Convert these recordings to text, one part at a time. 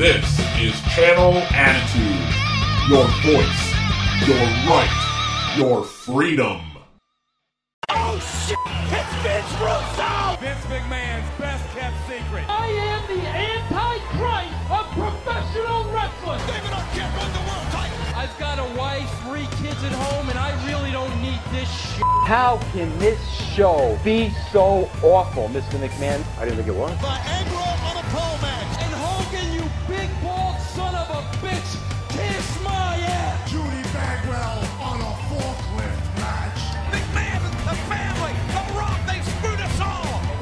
This is Channel Attitude. Your voice, your right, your freedom. Oh shit! It's Vince Russo! Vince McMahon's best kept secret. I am the antichrist of professional wrestling. David Arquette won the world title. I've got a wife, three kids at home, and I really don't need this shit. How can this show be so awful, Mr. McMahon? I didn't think it was. Viagra on a pole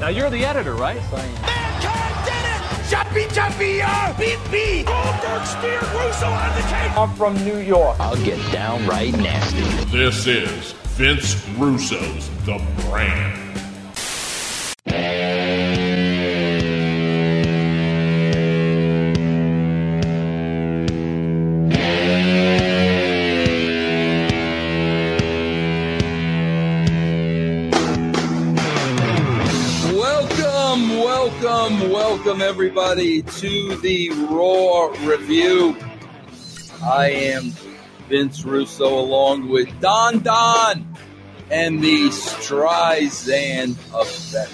Now you're the editor, right? Mankind did it. Jumpy, jumpy, uh, beat, beat. Goldberg speared Russo on the cage. I'm from New York. I'll get downright nasty. This is Vince Russo's The Brand. Welcome, welcome, everybody, to the Raw Review. I am Vince Russo along with Don Don and the Streisand Effect.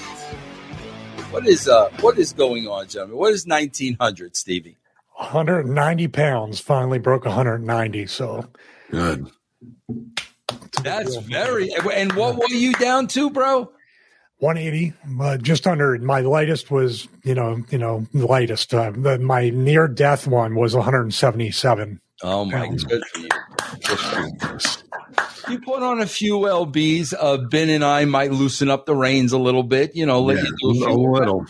What is uh what is going on, gentlemen? What is 1900, Stevie? 190 pounds finally broke 190 so Good. That's very and what were you down to, bro? 180 uh, just under my lightest was you know you know the lightest uh, the, my near death one was 177 Oh my Pounds. good for you. You. You put on a few lbs. Uh, ben and I might loosen up the reins a little bit. You know, let Yeah, you do a little.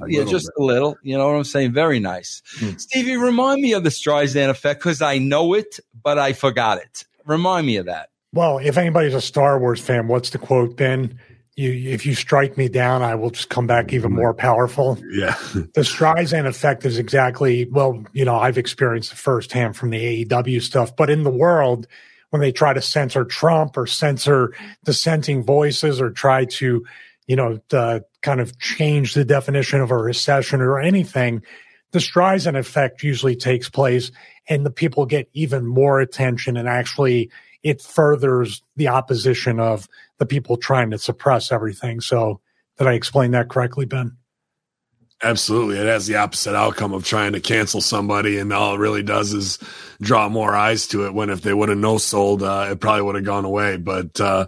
A yeah, little just bit. a little. You know what I'm saying? Very nice. Hmm. Stevie, remind me of the Streisand effect because I know it, but I forgot it. Remind me of that. well if anybody's a star wars fan what's the quote ben you if you strike me down i will just come back even more powerful Yeah. the Streisand effect is exactly well, you know, I've experienced it firsthand from the AEW stuff, but in the world, when they try to censor Trump or censor dissenting voices or try to, you know, uh, kind of change the definition of a recession or anything, the Streisand effect usually takes place and the people get even more attention and actually it furthers the opposition of the people trying to suppress everything. So did I explain that correctly, Ben? Absolutely. It has the opposite outcome of trying to cancel somebody, and all it really does is draw more eyes to it. When if they would have no sold, uh, it probably would have gone away. But uh,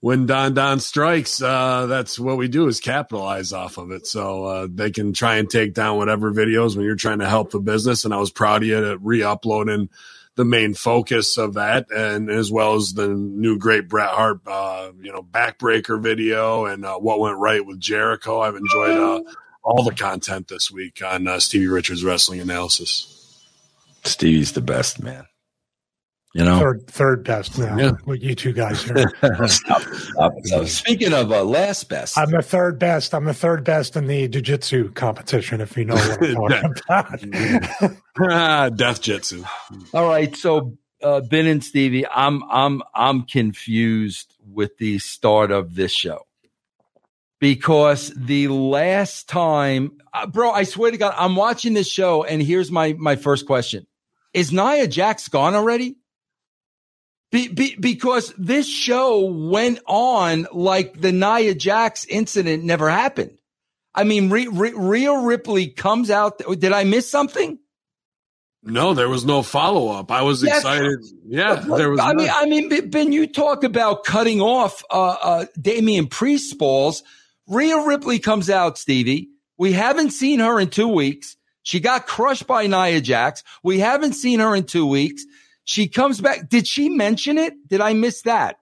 when Don Don strikes, uh, that's what we do is capitalize off of it. So uh, they can try and take down whatever videos when you're trying to help the business. And I was proud of you to re-uploading the main focus of that, and as well as the new great Bret Hart, uh, you know, backbreaker video and uh, what went right with Jericho. I've enjoyed uh, all the content this week on uh, Stevie Richards Wrestling Analysis. Stevie's the best man. You know. third third best now Yeah. with you two guys here. Stop, stop, stop. Speaking of uh, last best, I'm the third best. I'm the third best in the jiu-jitsu competition, if you know what I'm talking about. Ah, Death Jitsu. All right, so uh, Ben and Stevie, I'm I'm I'm confused with the start of this show because the last time, uh, bro, I swear to God, I'm watching this show, and here's my my first question: Is Nia Jax gone already? Be, be, because this show went on like the Nia Jax incident never happened. I mean, Re, Re, Rhea Ripley comes out. Did I miss something? No, there was no follow up. I was Yes. excited. Yeah, there was. I mean. I mean, Ben, you talk about cutting off uh, uh, Damian Priest balls. Rhea Ripley comes out, Stevie. We haven't seen her in two weeks. She got crushed by Nia Jax. We haven't seen her in two weeks. She comes back. Did she mention it? Did I miss that?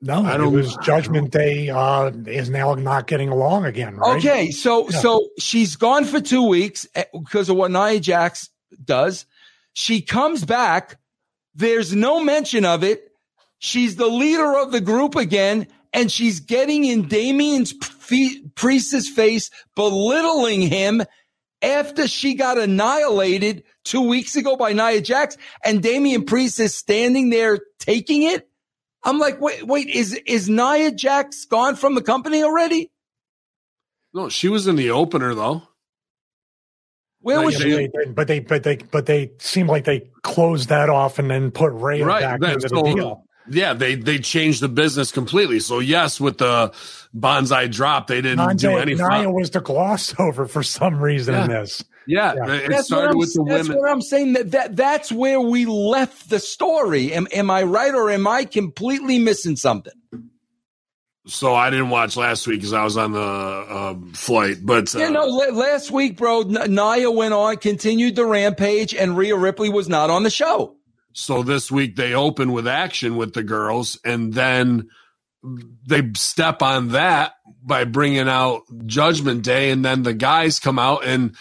No, I it don't- it was Judgment Day uh, is now not getting along again, right? Okay, so Yeah. so she's gone for two weeks eh, because of what Nia Jax does. She comes back. There's no mention of it. She's the leader of the group again, and she's getting in Damien's fe- priest's face, belittling him after she got annihilated two weeks ago by Nia Jax, and Damian Priest is standing there taking it. I'm like, wait, wait, is is Nia Jax gone from the company already? no, she was in the opener though. Where was Like, she? They but they but they but they seem like they closed that off and then put Ray Right, back that- into so- the deal. Yeah, they they changed the business completely. So yes, with the bonsai drop, they didn't do Nanja, any. Nia was the gloss over for some reason in Yeah. this. yeah, Yeah. it That's what, started I'm, with the that's women. what I'm saying. That, that that's where we left the story. Am, am I right or am I completely missing something? So I didn't watch last week because I was on the uh, flight. But uh, Yeah, no. la- last week, bro, N- Nia went on, continued the rampage, and Rhea Ripley was not on the show. So this week they open with action with the girls, and then they step on that by bringing out Judgment Day, and then the guys come out, and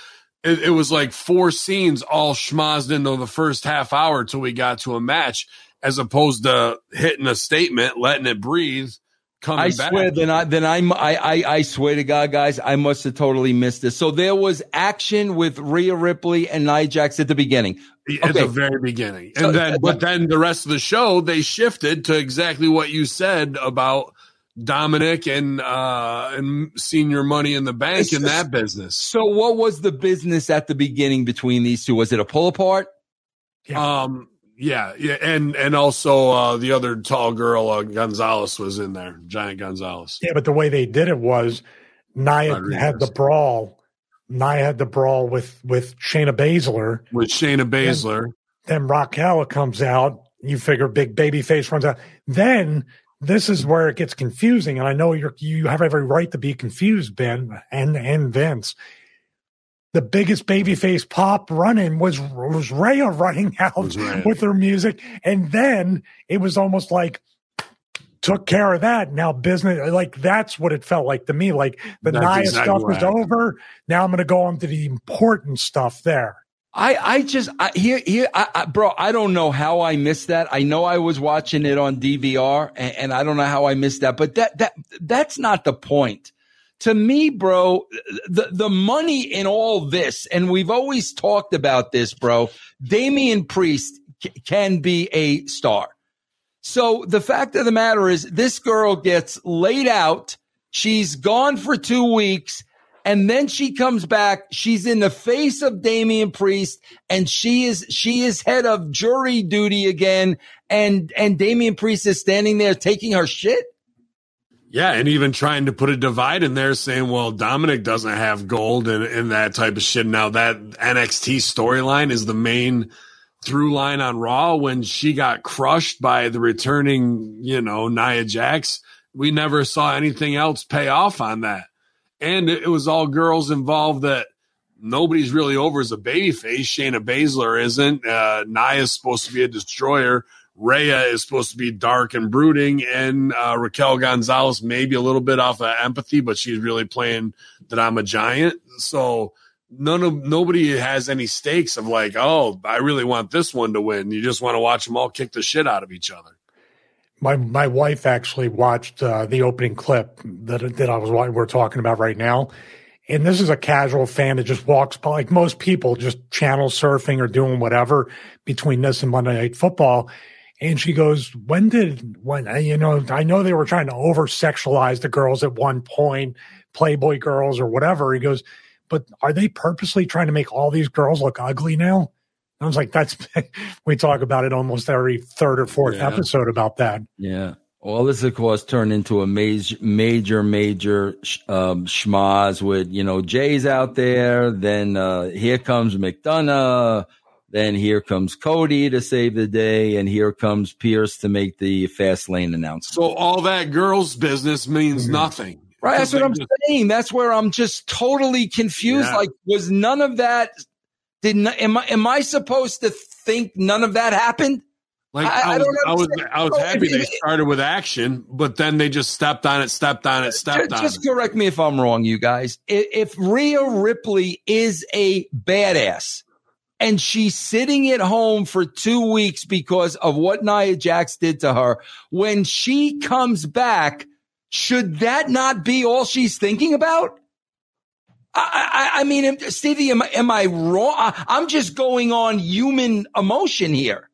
it, it was like four scenes all schmozzed into the first half hour till we got to a match, as opposed to hitting a statement, letting it breathe. Coming I back. swear, then I then I'm, I I I swear to God, guys, I must have totally missed this. So there was action with Rhea Ripley and Nia Jax at the beginning. at Okay. the very beginning. So- And then, but then the rest of the show, they shifted to exactly what you said about Dominic and uh and senior money in the bank It's in just- that business. So what was the business at the beginning between these two? Was it a pull apart? Um yeah, yeah, and and also uh the other tall girl, uh, Gonzalez was in there, Giant Gonzalez. Yeah, but the way they did it was Nia Rodriguez. had the brawl. Nia had the brawl with with Shayna Baszler. With Shayna Baszler. Then Raquel comes out. You figure big baby face runs out. Then this is where it gets confusing, and I know you're you have every right to be confused, Ben and and Vince. The biggest babyface pop running was was Rhea running out Rhea. with her music, and then it was almost like took care of that. Now business, like that's what it felt like to me. Like the That's Nia exactly stuff what was over. Now I'm going to go on to the important stuff there. I, I just I, here here I, I, bro I don't know how I missed that I know I was watching it on DVR and, and I don't know how I missed that but that that that's not the point to me bro the the money in all this and we've always talked about this bro Damian Priest c- can be a star so the fact of the matter is this girl gets laid out she's gone for 2 weeks and then she comes back. She's in the face of Damian Priest, and she is she is head of jury duty again. And and Damian Priest is standing there taking her shit. Yeah, and even trying to put a divide in there saying, well, Dominic doesn't have gold and, and that type of shit. Now that NXT storyline is the main through line on Raw when she got crushed by the returning, you know, Nia Jax. We never saw anything else pay off on that. And it, it was all girls involved that nobody's really over as a babyface. Shayna Baszler isn't. Uh, Nia's supposed to be a destroyer. Rhea is supposed to be dark and brooding, and uh, Raquel Gonzalez maybe a little bit off of empathy, but she's really playing that I'm a giant. So none of nobody has any stakes of like, oh, I really want this one to win. You just want to watch them all kick the shit out of each other. My my wife actually watched uh, the opening clip that that I was we're talking about right now, and this is a casual fan that just walks by, like most people, just channel surfing or doing whatever between this and Monday Night Football. And she goes, "When did when uh, you know? I know they were trying to over sexualize the girls at one point, Playboy girls or whatever." He goes, "But are they purposely trying to make all these girls look ugly now?" I was like, "That's." we talk about it almost every third or fourth Yeah. episode about that. Yeah. All this, of course, turned into a major, major, major um, schmaz with, you know, Jay's out there. Then uh, here comes McDonagh. Then here comes Cody to save the day. And here comes Pearce to make the Fastlane announcement. So all that girls' business means Mm-hmm. nothing. Right. That's what I'm just- saying. That's where I'm just totally confused. Yeah. Like, was none of that, did not, am I, am I supposed to think none of that happened? Like I- I, I was, don't I was. I was happy they started with action, but then they just stepped on it, stepped on it, stepped Ju- on Just it. correct me if I'm wrong, you guys. If Rhea Ripley is a badass and she's sitting at home for two weeks because of what Nia Jax did to her, when she comes back, should that not be all she's thinking about? I, I, I mean, Stevie, am, I- am I wrong? I, I'm just going on human emotion here.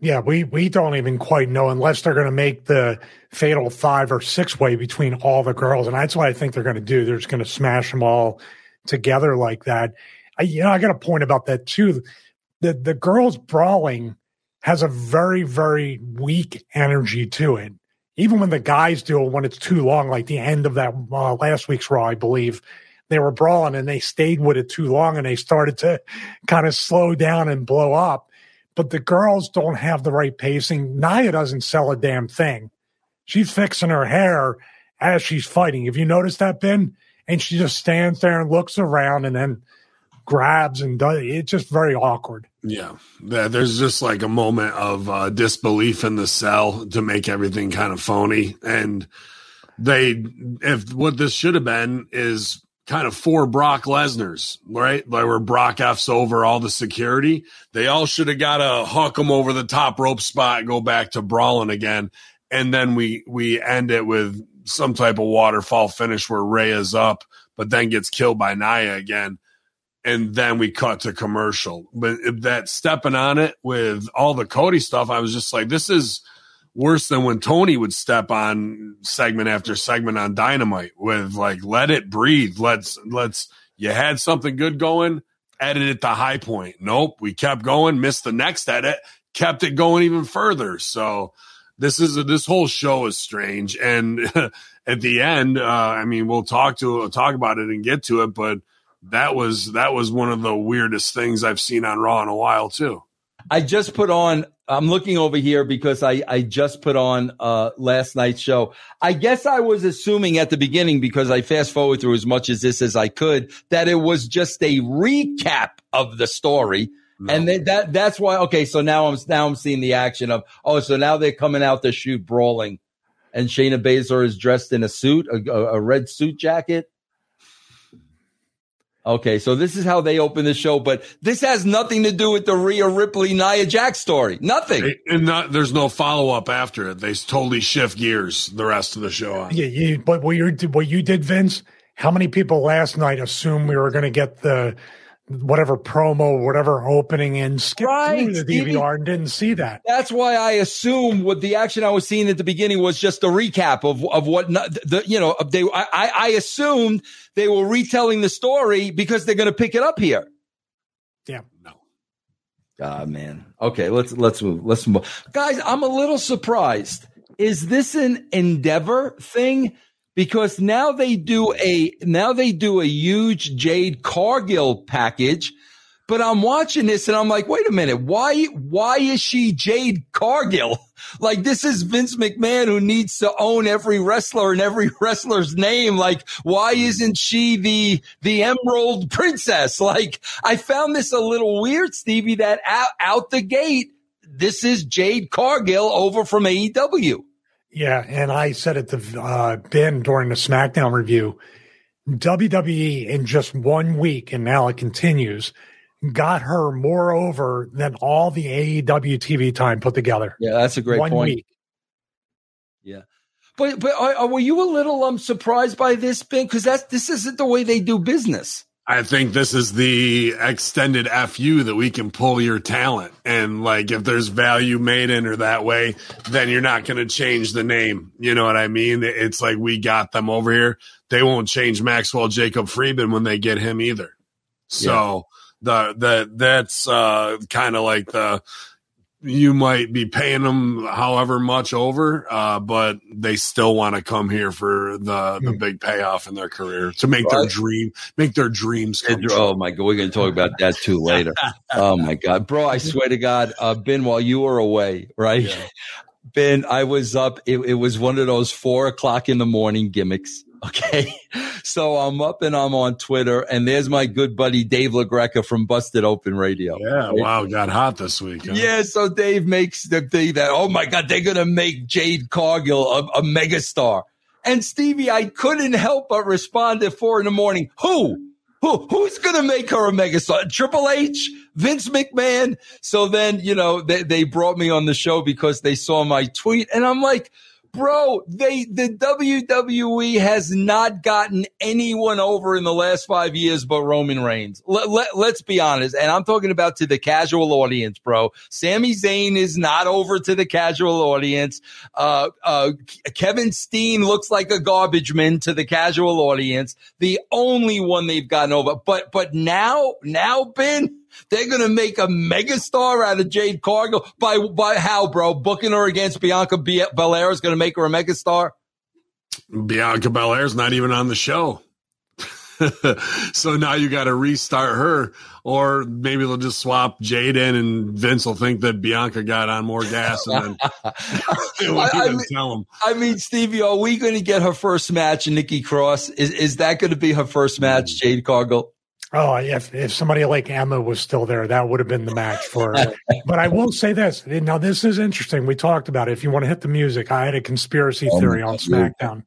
Yeah, we we don't even quite know unless they're going to make the fatal five or six way between all the girls, and that's what I think they're going to do. They're just going to smash them all together like that. I, you know, I got a point about that too. The the girls brawling has a very very weak energy to it. Even when the guys do it, when it's too long, like the end of that uh, last week's Raw, I believe they were brawling and they stayed with it too long and they started to kind of slow down and blow up. But the girls don't have the right pacing. Nia doesn't sell a damn thing. She's fixing her hair as she's fighting. Have you noticed that, Ben? And she just stands there and looks around and then grabs and does it's just very awkward. Yeah, there's just like a moment of uh, disbelief in the cell to make everything kind of phony. And they, if what this should have been is kind of four Brock Lesnar's, right? Like where Brock F's over all the security. They all should have got to huck them over the top rope spot, go back to brawling again. And then we, we end it with some type of waterfall finish where Ray is up, but then gets killed by Nia again. And then we cut to commercial. But that stepping on it with all the Cody stuff, I was just like, this is worse than when Tony would step on segment after segment on Dynamite with like, let it breathe. Let's, let's, you had something good going, edit it to high point. Nope. We kept going, missed the next edit, kept it going even further. So this is a, this whole show is strange. And at the end, uh, I mean, we'll talk to, talk about it and get to it, but that was, that was one of the weirdest things I've seen on Raw in a while too. I just put on I'm looking over here because I, I just put on uh, last night's show. I guess I was assuming at the beginning because I fast forward through as much as this as I could that it was just a recap of the story. No. And then that that's why okay, so now I'm now I'm seeing the action of oh, so now they're coming out to shoot brawling. And Shayna Baszler is dressed in a suit, a, a red suit jacket. Okay, so this is how they open the show, but this has nothing to do with the Rhea Ripley Nia Jax story. Nothing. And not, there's no follow up after it. They totally shift gears the rest of the show. On. Yeah, you, but what you what you did, Vince? How many people last night assumed we were going to get the whatever promo, whatever opening and skip right, through the DVR and didn't see that. That's why I assumed what the action I was seeing at the beginning was just a recap of, of what the, you know, they, I, I assumed they were retelling the story because they're going to pick it up here. Yeah. No. Ah, man. Okay. Let's, let's move. Let's move. Guys, I'm a little surprised. Is this an endeavor thing? Because now they do a now they do a huge Jade Cargill package. But I'm watching this and I'm like, wait a minute, why why is she Jade Cargill? Like this is Vince McMahon who needs to own every wrestler and every wrestler's name. Like why isn't she the the Emerald Princess? Like I found this a little weird, Stevie, that out, out the gate, this is Jade Cargill over from AEW. Yeah, and I said it to uh, Ben during the SmackDown review. WWE in just one week, and now it continues, got her more over than all the AEW TV time put together. Yeah, that's a great one point. Week. Yeah, but but are, were you a little um surprised by this, Ben? Because that's this isn't the way they do business. I think this is the extended FU that we can pull your talent. And like, if there's value made in her that way, then you're not going to change the name. You know what I mean? It's like we got them over here. They won't change Maxwell Jacob Friedman when they get him either. So yeah. the, the, that's, uh, kind of like the, you might be paying them however much over, uh, but they still want to come here for the the hmm. big payoff in their career to make their dream, make their dreams come true. Oh my god, we're going to talk about that too later. oh my god, bro! I swear to God, uh, Ben, while you were away, right? Yeah. Ben, I was up. It, it was one of those four o'clock in the morning gimmicks. Okay. So I'm up and I'm on Twitter and there's my good buddy Dave LaGreca from Busted Open Radio. Yeah. Wow. Got hot this week. Huh? Yeah. So Dave makes the thing that, oh my God, they're going to make Jade Cargill a, a megastar. And Stevie, I couldn't help but respond at four in the morning. Who? Who, who's going to make her a megastar? Triple H? Vince McMahon? So then, you know, they, they brought me on the show because they saw my tweet and I'm like, bro, they the WWE has not gotten anyone over in the last five years but Roman Reigns. Let, let, let's be honest, and I'm talking about to the casual audience, bro. Sami Zayn is not over to the casual audience. Uh, uh, Kevin Steen looks like a garbage man to the casual audience. The only one they've gotten over, but but now now Ben they're going to make a megastar out of Jade Cargill by by how, bro? Booking her against Bianca Belair is going to make her a megastar. Bianca Belair's not even on the show. so now you got to restart her, or maybe they'll just swap Jade in, and Vince will think that Bianca got on more gas, and then I, I, mean, tell him. I mean, Stevie, are we going to get her first match, Nikki Cross? Is is that going to be her first match, Jade Cargill? Oh, if if somebody like Emma was still there, that would have been the match for her. but I will say this. Now, this is interesting. We talked about it. If you want to hit the music, I had a conspiracy oh theory on SmackDown.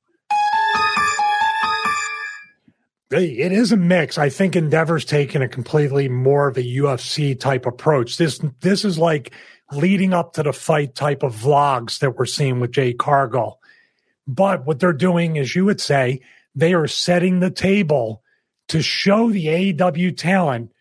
It is a mix. I think Endeavor's taking a completely more of a UFC type approach. This this is like leading up to the fight type of vlogs that we're seeing with Jade Cargill. But what they're doing, as you would say, they are setting the table to show the AEW talent,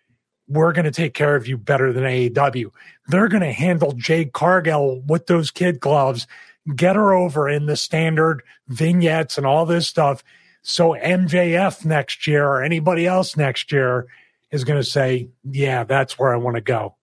we're going to take care of you better than AEW. They're going to handle Jade Cargill with those kid gloves, get her over in the standard vignettes and all this stuff. So MJF next year or anybody else next year is going to say, yeah, that's where I want to go.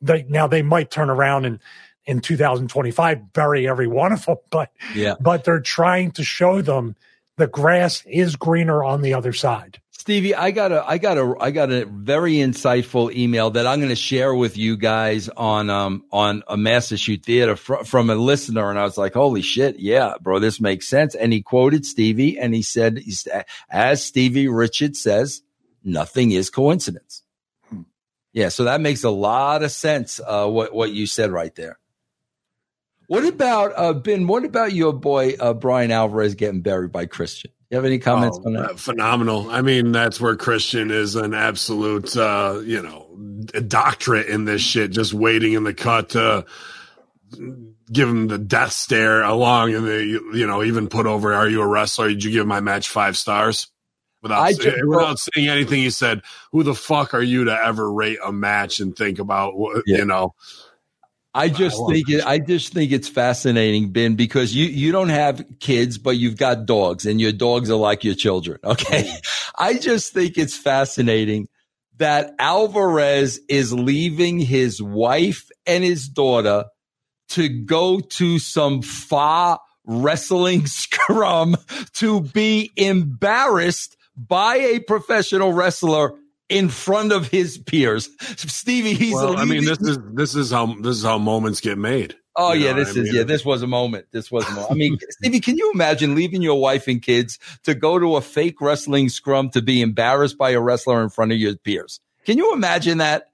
They, now they might turn around and in 2025 bury every one of them, but yeah, but they're trying to show them the grass is greener on the other side. Stevie, I got a, I got a, I got a very insightful email that I'm going to share with you guys on, um, on a Shoot Theater fr- from a listener, and I was like, "Holy shit, yeah, bro, this makes sense." And he quoted Stevie, and he said, "As Stevie Richard says, nothing is coincidence." Yeah, so that makes a lot of sense. Uh, what what you said right there. What about uh, Ben? What about your boy uh, Bryan Alvarez getting buried by Christian? You have any comments oh, on that? Uh, phenomenal. I mean, that's where Christian is an absolute, uh, you know, doctorate in this shit, just waiting in the cut to give him the death stare along and they, you know, even put over, are you a wrestler? Did you give my match five stars? Without, just, without saying anything, he said, who the fuck are you to ever rate a match and think about, yeah. you know, I just I think it, I just think it's fascinating, Ben, because you you don't have kids, but you've got dogs, and your dogs are like your children. Okay, I just think it's fascinating that Alvarez is leaving his wife and his daughter to go to some far wrestling scrum to be embarrassed by a professional wrestler in front of his peers. Stevie, he's. Well, I mean, this is this is how this is how moments get made. Oh yeah, this is mean? yeah. This was a moment. This was a moment. I mean, Stevie, can you imagine leaving your wife and kids to go to a fake wrestling scrum to be embarrassed by a wrestler in front of your peers? Can you imagine that?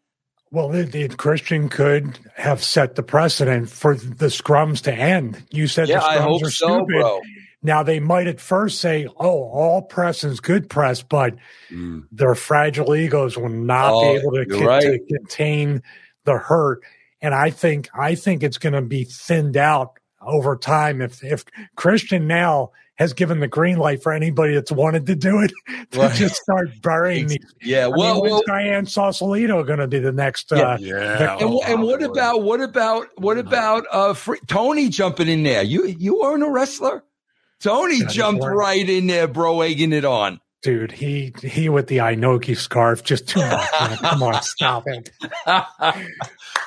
Well, the, the Christian could have set the precedent for the scrums to end. You said yeah, the scrums I hope are so, stupid. Bro. Now they might at first say, "Oh, all press is good press," but mm. their fragile egos will not oh, be able to, con- right. to, contain the hurt. And I think I think it's going to be thinned out over time. If if Christian now has given the green light for anybody that's wanted to do it to right. just start burying these. Yeah, well, mean, well Diane Sausalito going to be the next? Yeah, uh, yeah. And, and, what about what about what about uh, free, Tony jumping in there? You you weren't a wrestler. Tony jumped right in there, bro, egging it on. Dude, he he with the Inoki scarf, just too much. Come on, stop it,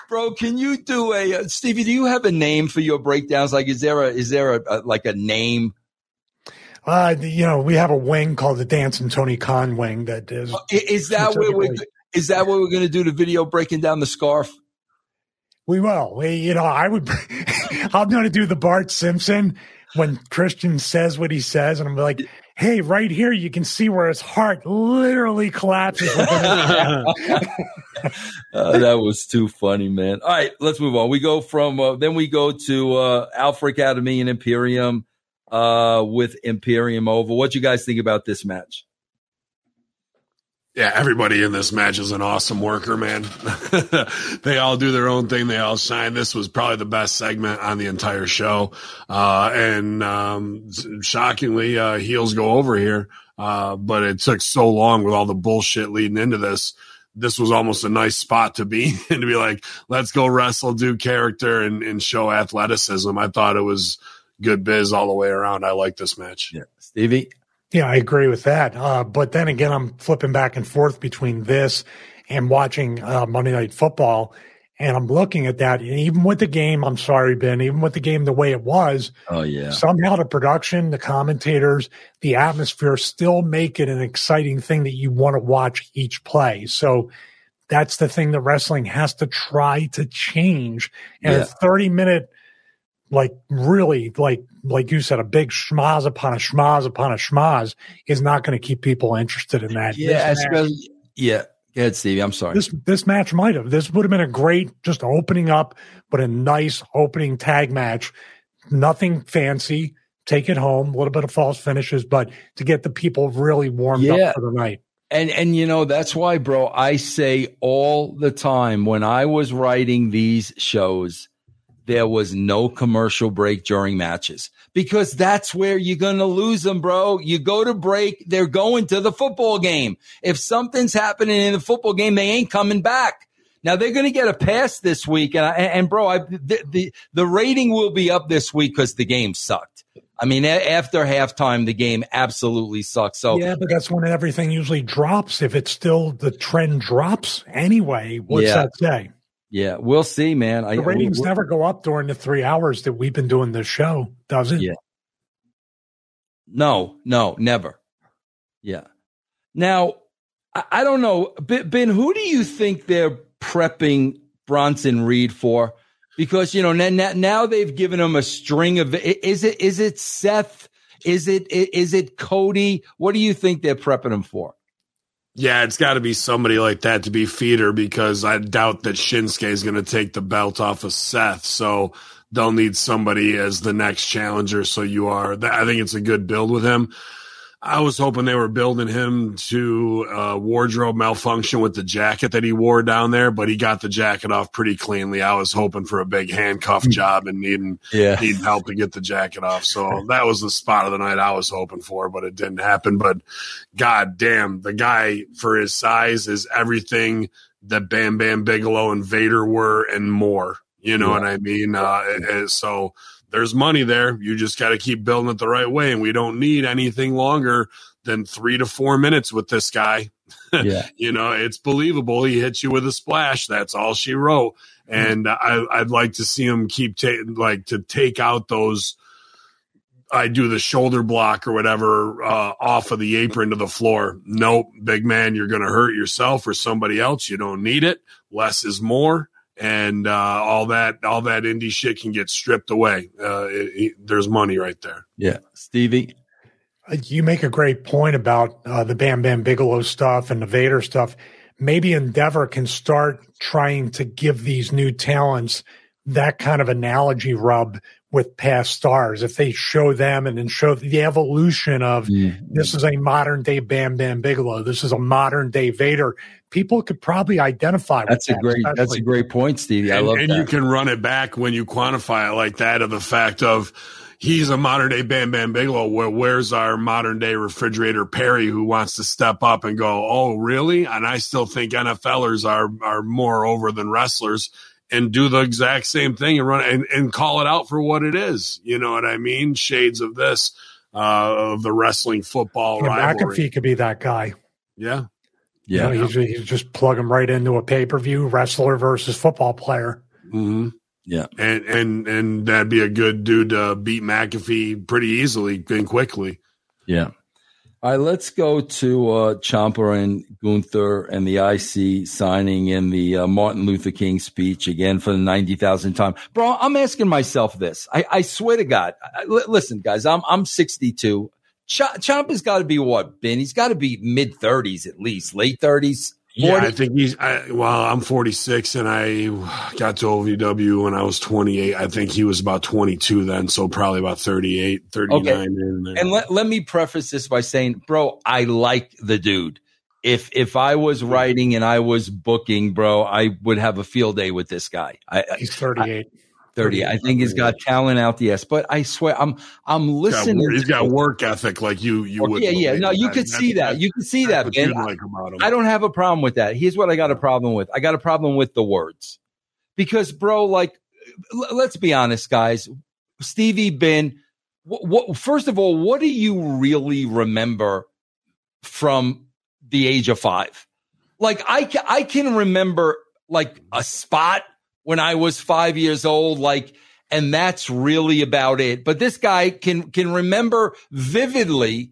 bro. Can you do a uh, Stevie? Do you have a name for your breakdowns? Like, is there a is there a, a like a name? Uh, you know, we have a wing called the Dancing Tony Khan wing. That is. Uh, is that what we is that what we're going to do? The video breaking down the scarf. We will. We, you know, I would. I'm going to do the Bart Simpson when Christian says what he says, and I'm like, hey, right here, you can see where his heart literally collapses. uh, that was too funny, man. All right, let's move on. We go from uh, then we go to uh, Alpha Academy and Imperium uh, with Imperium over. What you guys think about this match? Yeah, everybody in this match is an awesome worker, man. they all do their own thing. They all shine. This was probably the best segment on the entire show. Uh, and, um, shockingly, uh, heels go over here. Uh, but it took so long with all the bullshit leading into this. This was almost a nice spot to be and to be like, let's go wrestle, do character and, and show athleticism. I thought it was good biz all the way around. I like this match. Yeah. Stevie? Yeah, I agree with that. Uh, but then again, I'm flipping back and forth between this and watching uh, Monday Night Football. And I'm looking at that. And even with the game, I'm sorry, Ben, even with the game the way it was, oh, yeah. Somehow the production, the commentators, the atmosphere still make it an exciting thing that you want to watch each play. So that's the thing that wrestling has to try to change. And yeah. a 30 minute like really like like you said a big schmaz upon a schmaz upon a schmaz is not going to keep people interested in that. Yeah match, yeah go ahead stevie i'm sorry. This this match might have this would have been a great just opening up but a nice opening tag match. Nothing fancy take it home a little bit of false finishes but to get the people really warmed yeah. up for the night. And and you know that's why bro i say all the time when i was writing these shows there was no commercial break during matches because that's where you're going to lose them, bro. You go to break, they're going to the football game. If something's happening in the football game, they ain't coming back. Now they're going to get a pass this week, and I, and bro, I, the, the the rating will be up this week because the game sucked. I mean, a- after halftime, the game absolutely sucked. So yeah, but that's when everything usually drops. If it's still the trend drops anyway, what's yeah. that say? Yeah, we'll see, man. The ratings never go up during the three hours that we've been doing this show, does it? Yeah. No, no, never. Yeah. Now, I, I don't know, Ben. Who do you think they're prepping Bronson Reed for? Because you know now, now they've given him a string of. Is it is it Seth? Is it is it Cody? What do you think they're prepping him for? Yeah, it's got to be somebody like that to be feeder because I doubt that Shinsuke is going to take the belt off of Seth. So they'll need somebody as the next challenger. So you are, I think it's a good build with him. I was hoping they were building him to uh, wardrobe malfunction with the jacket that he wore down there, but he got the jacket off pretty cleanly. I was hoping for a big handcuff hmm. job and needing yeah. needing help to get the jacket off. So that was the spot of the night I was hoping for, but it didn't happen. But god damn, the guy for his size is everything that Bam Bam Bigelow and Vader were and more. You know yeah. what I mean? Uh, so there's money there. You just got to keep building it the right way. And we don't need anything longer than three to four minutes with this guy. Yeah. you know, it's believable. He hits you with a splash. That's all she wrote. And I, I'd like to see him keep taking, like to take out those. I do the shoulder block or whatever uh, off of the apron to the floor. Nope, big man, you're going to hurt yourself or somebody else. You don't need it. Less is more and uh, all that all that indie shit can get stripped away. Uh, it, it, there's money right there. Yeah, Stevie. Uh, you make a great point about uh, the Bam Bam Bigelow stuff and the Vader stuff. Maybe Endeavor can start trying to give these new talents that kind of analogy rub with past stars. If they show them and then show the evolution of mm-hmm. this is a modern day Bam Bam Bigelow, this is a modern day Vader, people could probably identify. That's a that, great. Especially. That's a great point, Stevie. I and, love and that. you can run it back when you quantify it like that of the fact of he's a modern day Bam Bam Bigelow. Where, where's our modern day refrigerator Perry who wants to step up and go, oh really? And I still think NFLers are are more over than wrestlers and do the exact same thing and run and, and call it out for what it is. You know what I mean? Shades of this, uh, of the wrestling football yeah, rivalry. McAfee could be that guy. Yeah. Yeah. You know, he's, just plug him right into a pay per view wrestler versus football player. Mm-hmm. Yeah. And, and, and that'd be a good dude to beat McAfee pretty easily and quickly. Yeah. All right, let's go to uh, Ciampa and Gunther and the IC signing in the uh, Martin Luther King speech again for the 90,000th time. Bro, I'm asking myself this. I, I swear to God. I, l- listen, guys, I'm, I'm 62. Ch- Ciampa's got to be what, Ben? He's got to be mid 30s at least, late 30s. Yeah, I think he's. I, well, I'm 46, and I got to OVW when I was 28. I think he was about 22 then, so probably about 38, 39. Okay. And let, let me preface this by saying, bro, I like the dude. if if I was writing and I was booking, bro, I would have a field day with this guy. I, He's 38. I, 30. I think he's got talent out the ass, but I swear I'm I'm listening. He's got, work ethic like you you oh, would. Yeah, yeah. No, you could see that. You could see that, Ben. Like I don't have a problem with that. Here's what I got a problem with. I got a problem with the words. Because bro, like let's be honest, guys. Stevie Ben, what, what first of all, what do you really remember from the age of 5? Like I I can remember like a spot when I was five years old, like, and that's really about it. But this guy can, can remember vividly.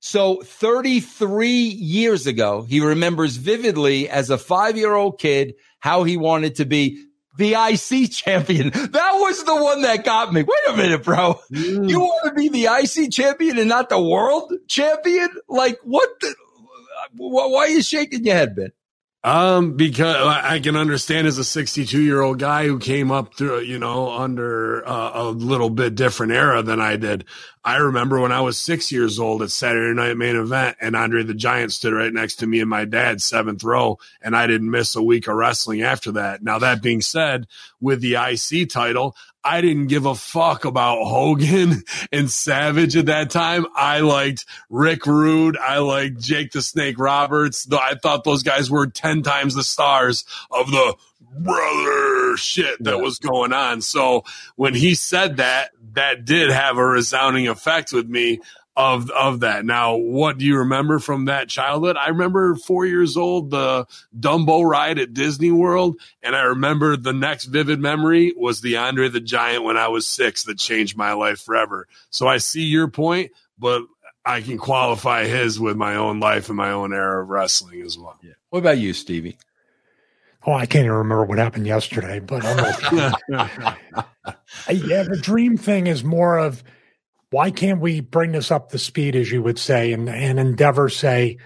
So 33 years ago, he remembers vividly as a five year old kid how he wanted to be the IC champion. That was the one that got me. Wait a minute, bro. Mm. You want to be the IC champion and not the world champion? Like what? The, why are you shaking your head, Ben? Um, because I can understand as a 62 year old guy who came up through, you know, under uh, a little bit different era than I did. I remember when I was six years old at Saturday Night Main Event, and Andre the Giant stood right next to me and my dad, seventh row, and I didn't miss a week of wrestling after that. Now, that being said, with the IC title, I didn't give a fuck about Hogan and Savage at that time. I liked Rick Rude. I liked Jake the Snake Roberts. I thought those guys were 10 times the stars of the brother shit that was going on. So when he said that, that did have a resounding effect with me of of that. Now, what do you remember from that childhood? I remember four years old, the Dumbo ride at Disney World, and I remember the next vivid memory was the Andre the Giant when I was six that changed my life forever. So I see your point, but I can qualify his with my own life and my own era of wrestling as well. Yeah. What about you, Stevie? Oh, I can't even remember what happened yesterday, but I'm okay. yeah, the dream thing is more of why can't we bring this up to speed, as you would say, and, and endeavor say,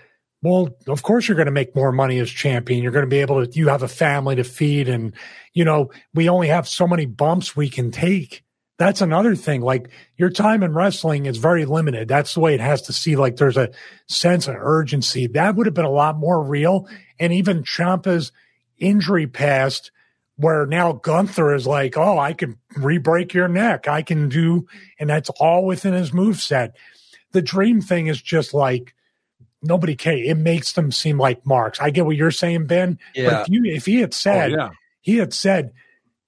well, of course you're going to make more money as champion. You're going to be able to, you have a family to feed and, you know, we only have so many bumps we can take. That's another thing. Like your time in wrestling is very limited. That's the way it has to see. Like there's a sense of urgency. That would have been a lot more real. And even Ciampa's injury past where now Gunther is like, oh, I can re-break your neck. I can do, and that's all within his move set. The dream thing is just like nobody can. It makes them seem like marks. I get what you're saying, Ben. Yeah. But if you if he had oh, said, oh, yeah. he had said,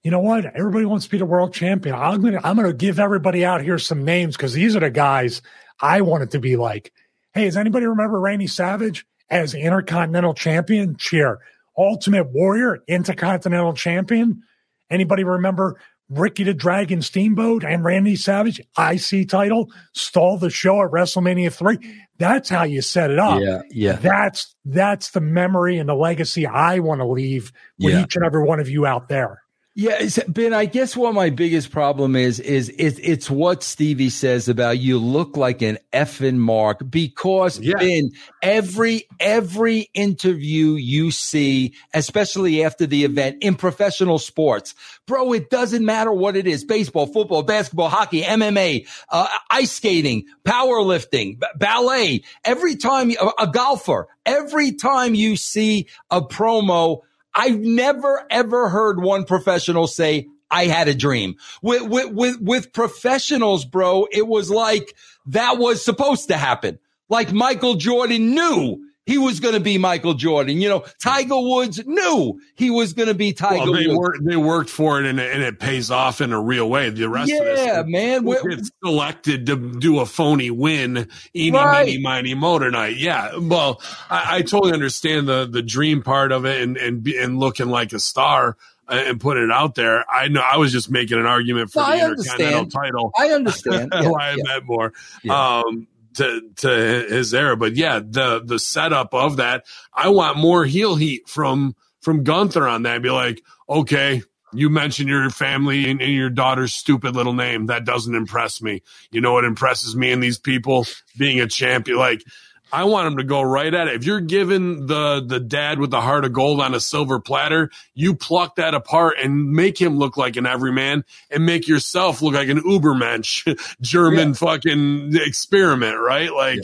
you know what, everybody wants to be the world champion. I'm gonna I'm gonna give everybody out here some names because these are the guys I wanted to be like. Hey, does anybody remember Randy Savage as Intercontinental Champion? Cheer. Ultimate Warrior, Intercontinental Champion. Anybody remember Ricky the Dragon Steamboat and Randy Savage IC title stole the show at WrestleMania 3. That's how you set it up. Yeah, yeah. That's that's the memory and the legacy I want to leave with yeah. each and every one of you out there. Yeah, Ben, I guess what my biggest problem is, is it, it's what Stevie says about you look like an effing mark because yeah. Ben, every, every interview you see, especially after the event in professional sports, bro, it doesn't matter what it is. Baseball, football, basketball, hockey, MMA, uh, ice skating, powerlifting, b- ballet. Every time a golfer, every time you see a promo, I've never ever heard one professional say, I had a dream. With, with, with, with professionals, bro, it was like that was supposed to happen. Like Michael Jordan knew he was going to be Michael Jordan. You know, Tiger Woods knew he was going to be Tiger well, they Woods. Worked, they worked for it and, and, it pays off in a real way. The rest yeah, of us yeah, man. we get selected to do a phony win, eeny, right. meeny, miny, motor night. Yeah. Well, I, I, totally understand the, the dream part of it and, and, and looking like a star uh, and putting it out there. I know I was just making an argument for no, the Intercontinental title. I understand. yeah, why yeah. I meant more. Yeah. Um, to to his era. But yeah, the the setup of that, I want more heel heat from from Gunther on that. Be like, okay, you mentioned your family and, and, your daughter's stupid little name. That doesn't impress me. You know what impresses me and these people being a champion. Like I want him to go right at it. If you're giving the the dad with the heart of gold on a silver platter, you pluck that apart and make him look like an everyman and make yourself look like an Ubermensch German yeah. fucking experiment, right? Like yeah.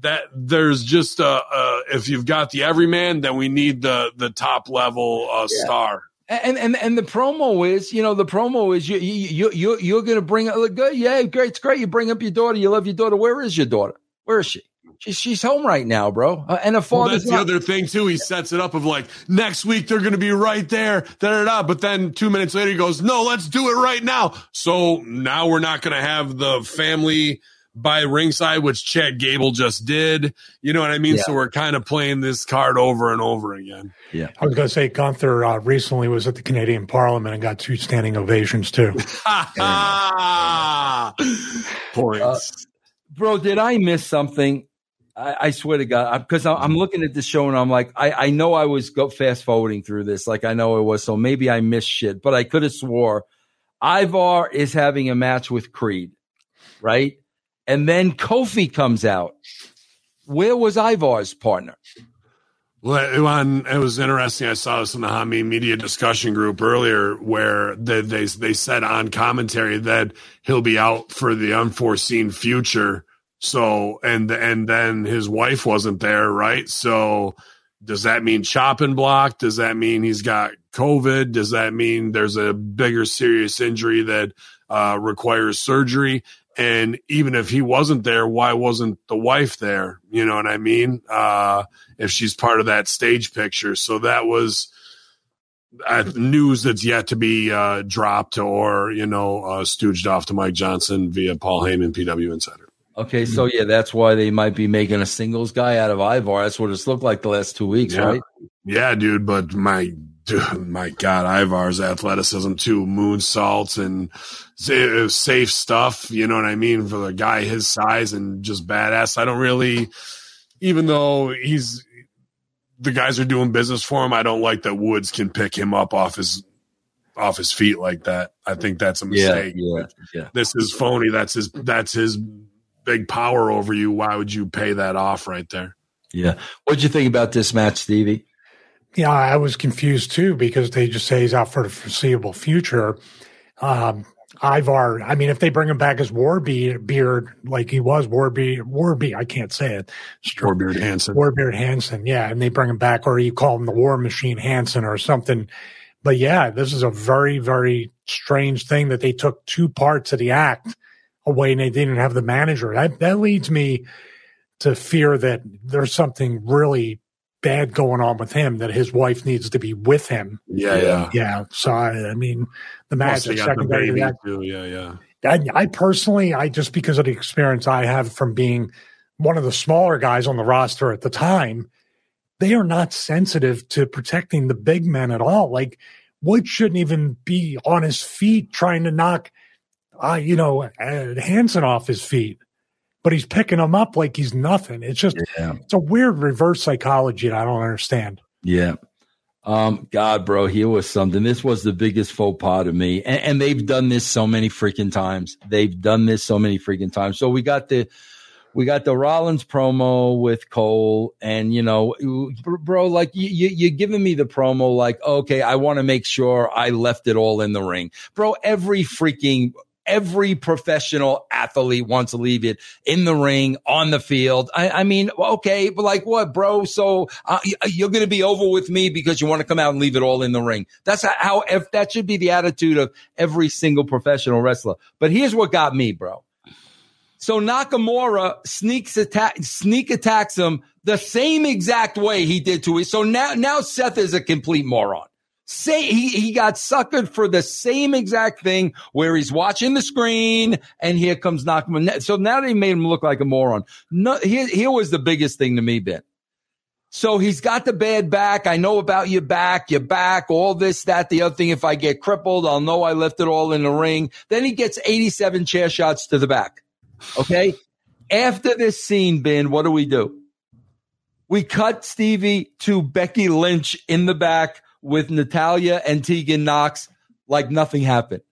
that there's just uh, uh if you've got the everyman, then we need the the top level uh, yeah. star. And and and the promo is, you know, the promo is you you you you're going to bring look good, yeah, great, it's great. You bring up your daughter, you love your daughter. Where is your daughter? Where is she? She's she's home right now, bro. Uh, and a father. Well, that's the other thing too. He sets it up of like next week they're going to be right there, da da da. But then two minutes later he goes, "No, let's do it right now." So now we're not going to have the family by ringside, which Chad Gable just did. You know what I mean? Yeah. So we're kind of playing this card over and over again. Yeah. I was going to say Gunther uh, recently was at the Canadian Parliament and got two standing ovations too. Points. Uh, bro, did I miss something? I, I swear to God, because I'm looking at the show and I'm like, I, I know I was go fast forwarding through this, like I know it was, so maybe I missed shit, but I could have swore Ivar is having a match with Creed, right? And then Kofi comes out. Where was Ivar's partner? Well, it was interesting. I saw this in the Hami Media discussion group earlier, where they, they they said on commentary that he'll be out for the unforeseen future. So, and and then his wife wasn't there, right? So, does that mean chopping block? Does that mean he's got COVID? Does that mean there's a bigger serious injury that uh, requires surgery? And even if he wasn't there, why wasn't the wife there? You know what I mean? Uh, if she's part of that stage picture. So that was uh, news that's yet to be uh, dropped or, you know, uh, stooged off to Mike Johnson via Paul Heyman, PW Insider. Okay, so yeah, that's why they might be making a singles guy out of Ivar. That's what it's looked like the last two weeks, yeah. right? Yeah, dude. But my dude, my God, Ivar's athleticism too, moonsaults and safe stuff. You know what I mean for the guy his size and just badass. I don't really, even though he's the guys are doing business for him. I don't like that Woods can pick him up off his off his feet like that. I think that's a mistake. Yeah, yeah, yeah. This is phony. That's his. That's his big power over you. Why would you pay that off right there? Yeah. What'd you think about this match, Stevie? Yeah, I was confused too because they just say he's out for the foreseeable future. Um, Ivar, I mean, if they bring him back as Warbeard, like he was Warbeard, Warbeard, I can't say it. Warbeard Hanson. Warbeard Hanson, yeah. And they bring him back, or you call him the War Machine Hanson or something. But yeah, this is a very, very strange thing that they took two parts of the act away and they didn't have the manager. That, that leads me to fear that there's something really bad going on with him that his wife needs to be with him. Yeah, yeah, yeah. So I, I mean, the match is secondary to that. Too. Yeah, yeah. I, I personally, I just because of the experience I have from being one of the smaller guys on the roster at the time, they are not sensitive to protecting the big men at all. Like Wood shouldn't even be on his feet trying to knock, uh, you know, Hanson off his feet but he's picking him up like he's nothing. It's just yeah. it's a weird reverse psychology that I don't understand. Yeah. Um, God, bro, here was something. This was the biggest faux pas to me. And, and they've done this so many freaking times. They've done this so many freaking times. So we got the we got the Rollins promo with Cole, and you know, bro, like you, you, are giving me the promo, like, okay, I want to make sure I left it all in the ring, bro. Every freaking every professional athlete wants to leave it in the ring, on the field. I, I mean, okay, but like what, bro? So uh, you're going to be over with me because you want to come out and leave it all in the ring. That's how, if that should be the attitude of every single professional wrestler. But here's what got me, bro. So Nakamura sneaks attack, sneak attacks him the same exact way he did to it. So now, now Seth is a complete moron say he, he got suckered for the same exact thing where he's watching the screen and here comes Nakamura. So now they made him look like a moron. No, here, here was the biggest thing to me, Ben. So he's got the bad back. I know about your back, your back, all this, that, the other thing. If I get crippled, I'll know I left it all in the ring. Then he gets 87 chair shots to the back. Okay. After this scene, Ben, what do we do? We cut Stevie to Becky Lynch in the back with Natalya and Tegan Knox like nothing happened.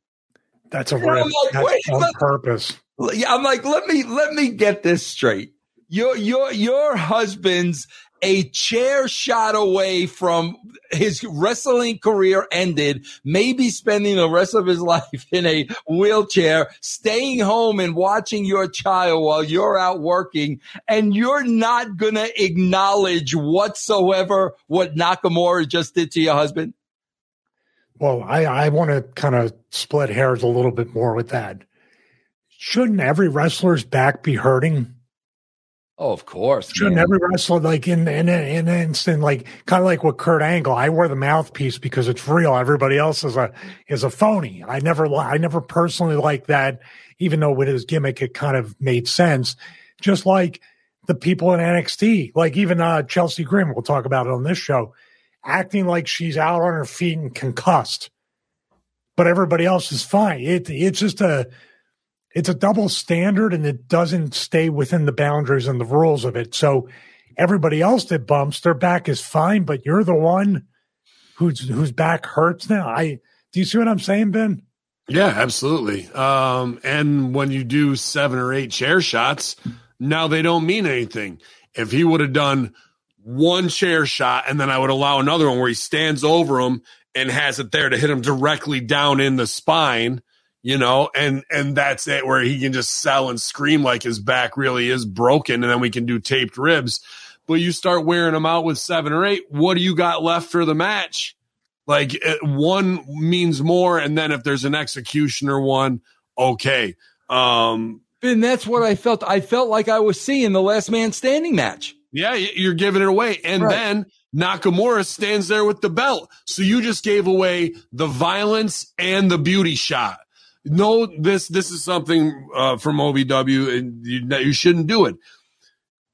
That's a. Like, That's on purpose. Yeah, I'm like, let me let me get this straight. your your your husband's a chair shot away from his wrestling career ended, maybe spending the rest of his life in a wheelchair, staying home and watching your child while you're out working, and you're not going to acknowledge whatsoever what Nakamura just did to your husband? Well, I, I want to kind of split hairs a little bit more with that. Shouldn't every wrestler's back be hurting? Oh, of course. Shouldn't man. every wrestler like in in in an instant like kind of like with Kurt Angle? I wear the mouthpiece because it's real. Everybody else is a is a phony. I never I never personally liked that, even though with his gimmick it kind of made sense. Just like the people in NXT, like even uh, Chelsea Green, we'll talk about it on this show, acting like she's out on her feet and concussed, but everybody else is fine. It it's just a it's a double standard and it doesn't stay within the boundaries and the rules of it. So everybody else that bumps, their back is fine, but you're the one whose whose back hurts now. I do you see what I'm saying, Ben? Yeah, absolutely. Um, and when you do seven or eight chair shots, now they don't mean anything. If he would have done one chair shot and then I would allow another one where he stands over him and has it there to hit him directly down in the spine, you know, and and that's it where he can just sell and scream like his back really is broken, and then we can do taped ribs. But you start wearing them out with seven or eight. What do you got left for the match? Like it, one means more, and then if there's an executioner one, okay. Um, and that's what I felt. I felt like I was seeing the last man standing match. Yeah, you're giving it away, and right. then Nakamura stands there with the belt. So you just gave away the violence and the beauty shot no, this this is something uh, from OVW, and you, you shouldn't do it.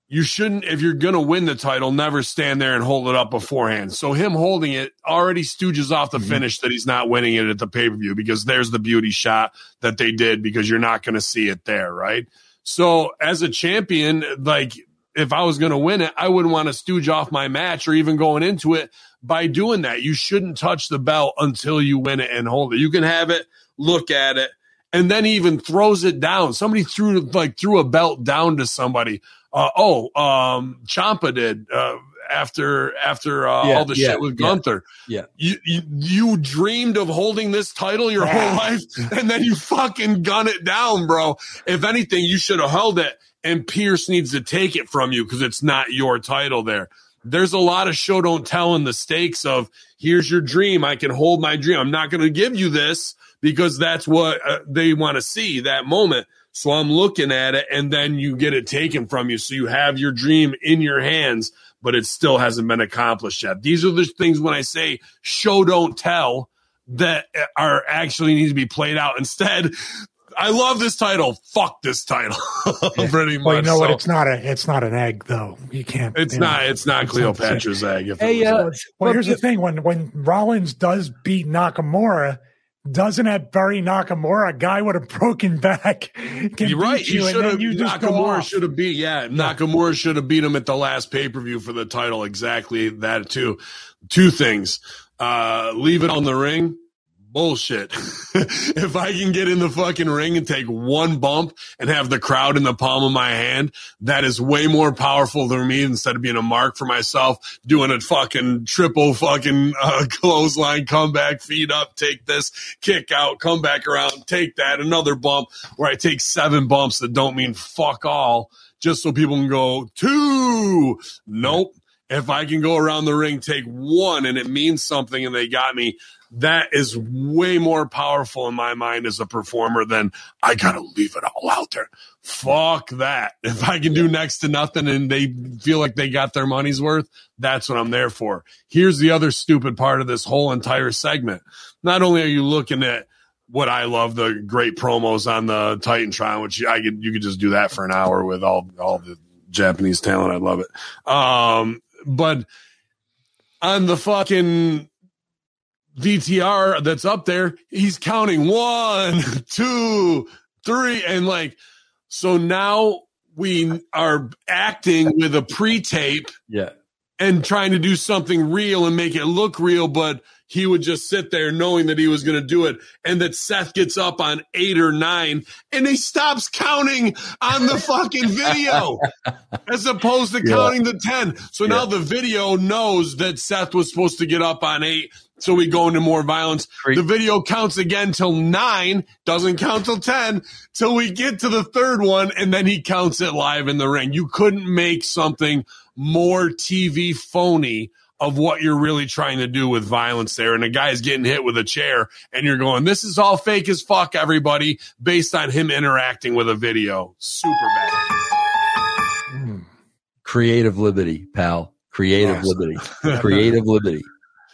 You shouldn't, if you're going to win the title, never stand there and hold it up beforehand. So him holding it already stooges off the mm-hmm. finish that he's not winning it at the pay per view because there's the beauty shot that they did because you're not going to see it there, right? So as a champion, like if I was going to win it, I wouldn't want to stooge off my match or even going into it by doing that. You shouldn't touch the belt until you win it and hold it. You can have it look at it, and then even throws it down. Somebody threw like threw a belt down to somebody. Uh, oh, um, Ciampa did uh, after after uh, yeah, all the yeah, shit with Gunther. Yeah, You, you, you dreamed of holding this title your whole life, and then you fucking gun it down, bro. If anything, you should have held it, and Pearce needs to take it from you because it's not your title there. There's a lot of show don't tell in the stakes of here's your dream. I can hold my dream. I'm not going to give you this because that's what uh, they want to see that moment. So I'm looking at it and then you get it taken from you. So you have your dream in your hands, but it still hasn't been accomplished yet. These are the things when I say show don't tell that are actually need to be played out. Instead, I love this title. Fuck this title. Pretty much. Well, you know so, what? It's not a. It's not an egg, though. You can't. It's you not. Know, it's not it's Cleopatra's not egg. If hey, uh, well, here's the thing: when when Rollins does beat Nakamura, doesn't that bury Nakamura, a guy with a broken back, You're right. You, should have. Nakamura should have beat. Yeah, Nakamura should have beat him at the last pay per view for the title. Exactly that too. Two things. Uh, leave it on the ring bullshit. if I can get in the fucking ring and take one bump and have the crowd in the palm of my hand, that is way more powerful than me instead of being a mark for myself, doing a fucking triple fucking uh, clothesline, come back, feet up, take this, kick out, come back around, take that, another bump where I take seven bumps that don't mean fuck all just so people can go two. Nope. If I can go around the ring, take one and it means something and they got me, that is way more powerful in my mind as a performer than I gotta leave it all out there. Fuck that. If I can do next to nothing and they feel like they got their money's worth, that's what I'm there for. Here's the other stupid part of this whole entire segment. Not only are you looking at what I love, the great promos on the Titantron, which I could, you could just do that for an hour with all, all the Japanese talent. I love it. Um, but on the fucking VTR that's up there, he's counting one, two, three, and like, so now we are acting with a pre tape. Yeah. And trying to do something real and make it look real, but he would just sit there knowing that he was going to do it and that Seth gets up on eight or nine and he stops counting on the fucking video as opposed to Yeah. counting the 10. So now the video knows that Seth was supposed to get up on eight. So we go into more violence. The video counts again till nine, doesn't count till 10, till we get to the third one, and then he counts it live in the ring. You couldn't make something more TV phony of what you're really trying to do with violence there. And a guy's getting hit with a chair, and you're going, This is all fake as fuck, everybody, based on him interacting with a video. Super bad. Hmm. Creative liberty, pal. Creative Yes. liberty. Creative liberty.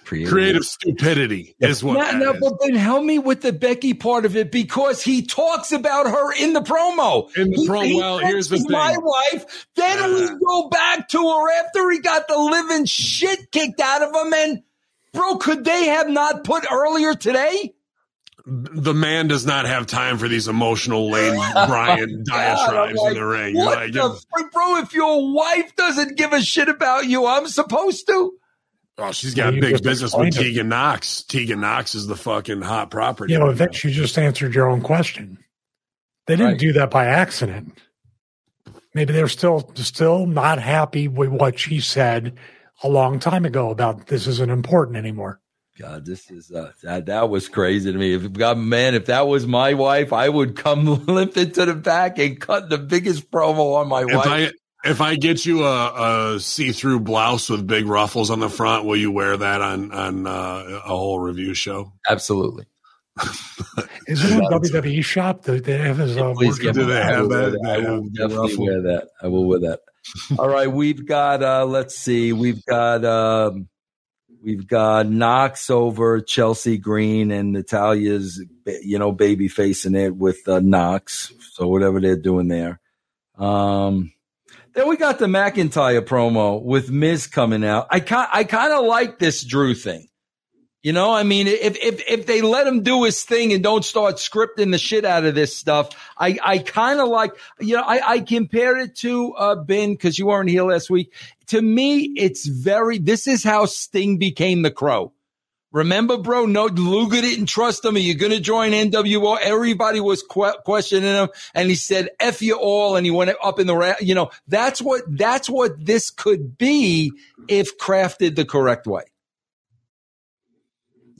Creative, Creative stupidity is what Now, that now, is. but then help me with the Becky part of it because he talks about her in the promo. In the He- promo, he well, here's the mentions My wife. Then we go back to her after he got the living shit kicked out of him. And bro, could they have not put earlier today? the man does not have time for these emotional Lane Bryant God, diatribes like, in the ring. What Like, the frick, bro? If your wife doesn't give a shit about you, I'm supposed to. Oh, she's got You big business with explained it. Tegan Knox. Tegan Knox is the fucking hot property. You know, Vince, you just answered your own question. They didn't Right. do that by accident. Maybe they're still still not happy with what she said a long time ago about this isn't important anymore. God, this is uh, that, that was crazy to me. If God, man, if that was my wife, I would come limping to the back and cut the biggest promo on my if wife. I if I get you a, a see through blouse with big ruffles on the front, will you wear that on on uh, a whole review show? Absolutely. Is it a WWE shop? Do they have his uh, Please work- get Do they have will that? I will definitely ruffle? wear that. I will wear that. All right, we've got. uh Let's see. We've got. um We've got Knox over Chelsea Green and Natalya's, you know, baby facing it with uh, Knox. So whatever they're doing there. Um, then we got the McIntyre promo with Miz coming out. I kind I kind of like this Drew thing. You know, I mean, if if if they let him do his thing and don't start scripting the shit out of this stuff, I I kind of like. You know, I I compared it to uh Ben because you weren't here last week. To me, it's very. This is how Sting became the Crow. Remember, bro? No, Luger didn't trust him. Are you going to join NWO? Everybody was que- questioning him, and he said "f you all," and he went up in the. Ra- you know, that's what that's what this could be if crafted the correct way.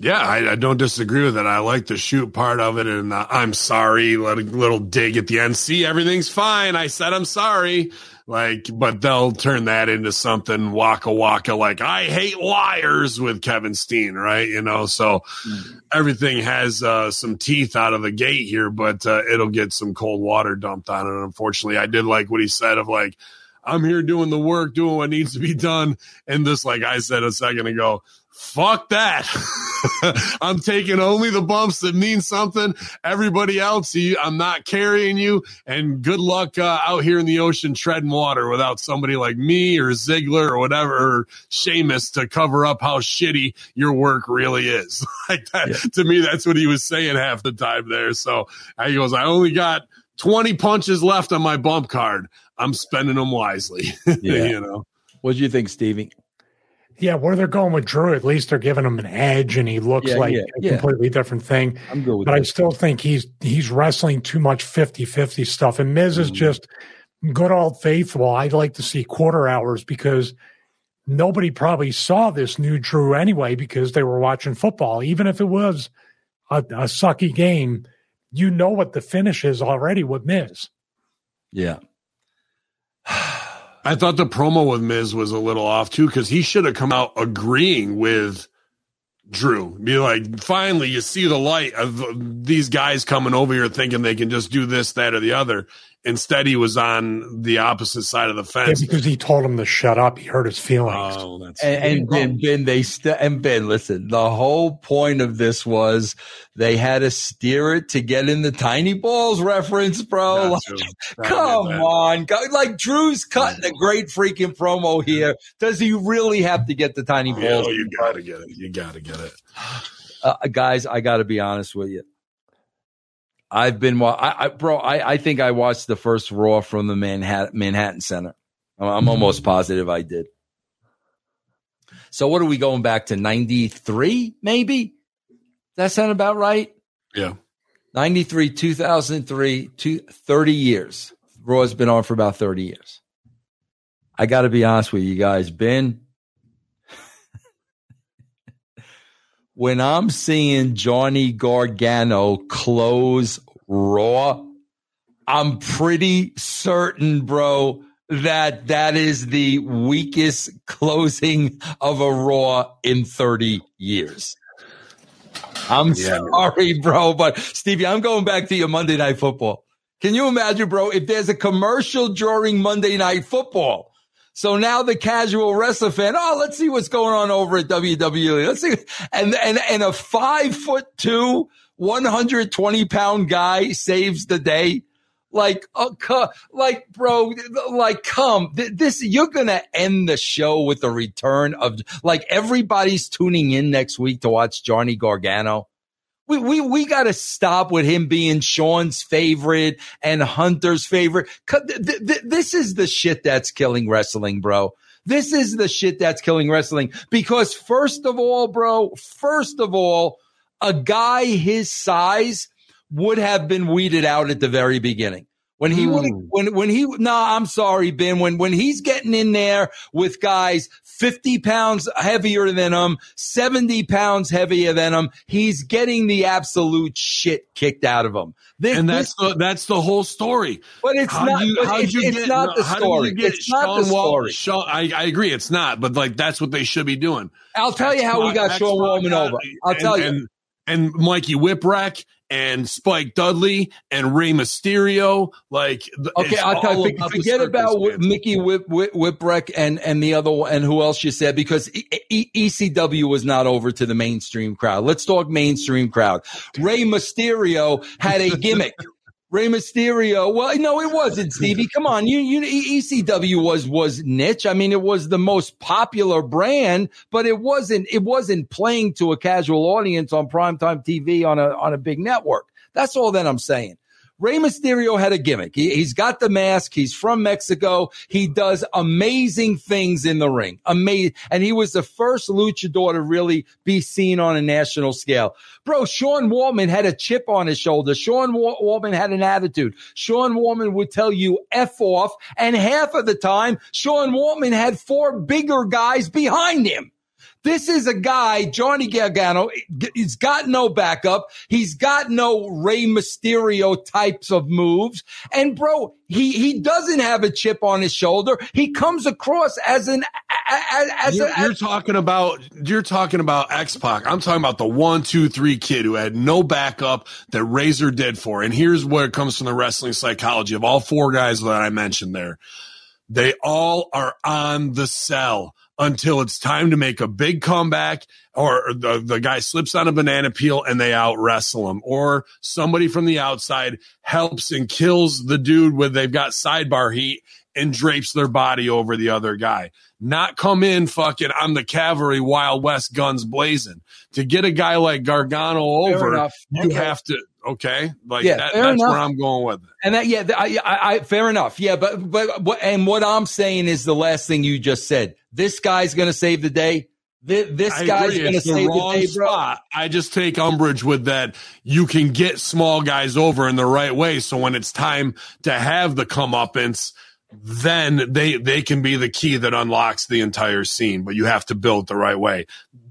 Yeah, I, I don't disagree with it. I like the shoot part of it, and uh, I'm sorry. Let a little dig at the end. See, everything's fine. I said I'm sorry. Like, but they'll turn that into something waka waka. Like, I hate liars with Kevin Steen, right? You know, so everything has uh, some teeth out of the gate here, but uh, it'll get some cold water dumped on it. Unfortunately, I did like what he said of like. I'm here doing the work, doing what needs to be done. And this, like I said a second ago, fuck that. I'm taking only the bumps that mean something. Everybody else, I'm not carrying you. And good luck uh, out here in the ocean treading water without somebody like me or Ziggler or whatever, or Sheamus to cover up how shitty your work really is. like that, to me, that's what he was saying half the time there. So he goes, I only got 20 punches left on my bump card. I'm spending them wisely. Yeah. you know. What do you think, Stevie? Yeah, where they're going with Drew, at least they're giving him an edge, and he looks Yeah, like yeah, a yeah. completely different thing. I'm good with But I still think he's he's wrestling too much 50-50 stuff. And Miz Mm-hmm. is just good old faithful. I'd like to see quarter hours because nobody probably saw this new Drew anyway because they were watching football. Even if it was a, a sucky game, you know what the finish is already with Miz. Yeah. I thought the promo with Miz was a little off too because he should have come out agreeing with Drew. Be like, finally, you see the light of these guys coming over here thinking they can just do this, that, or the other. Instead, he was on the opposite side of the Yeah, fence. because he told him to shut up. He hurt his feelings. Oh, that's And, and Ben, ben, they st- and Ben, listen. The whole point of this was they had to steer it to get in the tiny balls reference, bro. Like, come on, go, like Drew's cutting a great freaking promo here. Does he really have to get the tiny balls? oh, you gotta get it. You gotta get it. uh, guys, I got to be honest with you. I've been, I, I, bro. I, I think I watched the first Raw from the Manhattan, Manhattan Center. I'm, I'm almost mm-hmm. positive I did. So what are we going back to 93 maybe? That sound about right? Yeah. 93, 2003, two, 30 years. Raw's been on for about 30 years. I got to be honest with you guys, Ben. When I'm seeing Johnny Gargano close Raw, I'm pretty certain, bro, that that is the weakest closing of a Raw in 30 years. I'm yeah, sorry, bro, but Stevie, I'm going back to your Monday Night Football. Can you imagine, bro, if there's a commercial during Monday Night Football? So now the casual wrestler fan, oh, let's see what's going on over at WWE. Let's see. And, and, and a five foot two, 120 pound guy saves the day. Like, uh, like, bro, like, come, this, you're going to end the show with the return of, like, everybody's tuning in next week to watch Johnny Gargano. We, we, we got to stop with him being Sean's favorite and Hunter's favorite. This is the shit that's killing wrestling, bro. This is the shit that's killing wrestling because first of all, bro, first of all, a guy his size would have been weeded out at the very beginning. When he hmm. when, when he, no, nah, I'm sorry, Ben, when, when he's getting in there with guys 50 pounds heavier than him, 70 pounds heavier than him, he's getting the absolute shit kicked out of him. This, and that's this, the, that's the whole story. But it's how not, you, but it's, it's get, not the story. It's Sean not the story. Sean, I, I agree. It's not, but like, that's what they should be doing. I'll tell you how we got Sean Waltman over. I'll and, tell you. And, and Mikey Whipwreck and Spike Dudley and Rey Mysterio. Like, okay, I'll tell you, forget about Mickey Whip, Whip, Whipwreck and and the other and who else you said because e- e- ECW was not over to the mainstream crowd. Let's talk mainstream crowd. Rey Mysterio had a gimmick. Rey Mysterio. Well, no, it wasn't, Stevie. Come on. You, you, ECW was, was niche. I mean, it was the most popular brand, but it wasn't, it wasn't playing to a casual audience on primetime TV on a, on a big network. That's all that I'm saying. Rey Mysterio had a gimmick. He, has got the mask. He's from Mexico. He does amazing things in the ring. Amazing. And he was the first luchador to really be seen on a national scale. Bro, Sean Waltman had a chip on his shoulder. Sean Waltman had an attitude. Sean Waltman would tell you F off. And half of the time, Sean Waltman had four bigger guys behind him. This is a guy, Johnny Gargano. He's got no backup. He's got no Rey Mysterio types of moves. And bro, he, he doesn't have a chip on his shoulder. He comes across as an, as, as you're, a, you're talking about, you're talking about X-Pac. I'm talking about the one, two, three kid who had no backup that Razor did for. And here's where it comes from the wrestling psychology of all four guys that I mentioned there. They all are on the sell until it's time to make a big comeback or the, the guy slips on a banana peel and they out wrestle him or somebody from the outside helps and kills the dude when they've got sidebar heat and drapes their body over the other guy. Not come in fucking I'm the cavalry Wild West guns blazing. To get a guy like Gargano over, you okay. have to okay like yeah, that, that's enough. where i'm going with it and that yeah I, I, I, fair enough yeah but but what and what i'm saying is the last thing you just said this guy's gonna save the day this, this guy's going to save the, the day, bro. Spot. I just take umbrage with that. You can get small guys over in the right way. So when it's time to have the comeuppance, then they they can be the key that unlocks the entire scene. But you have to build the right way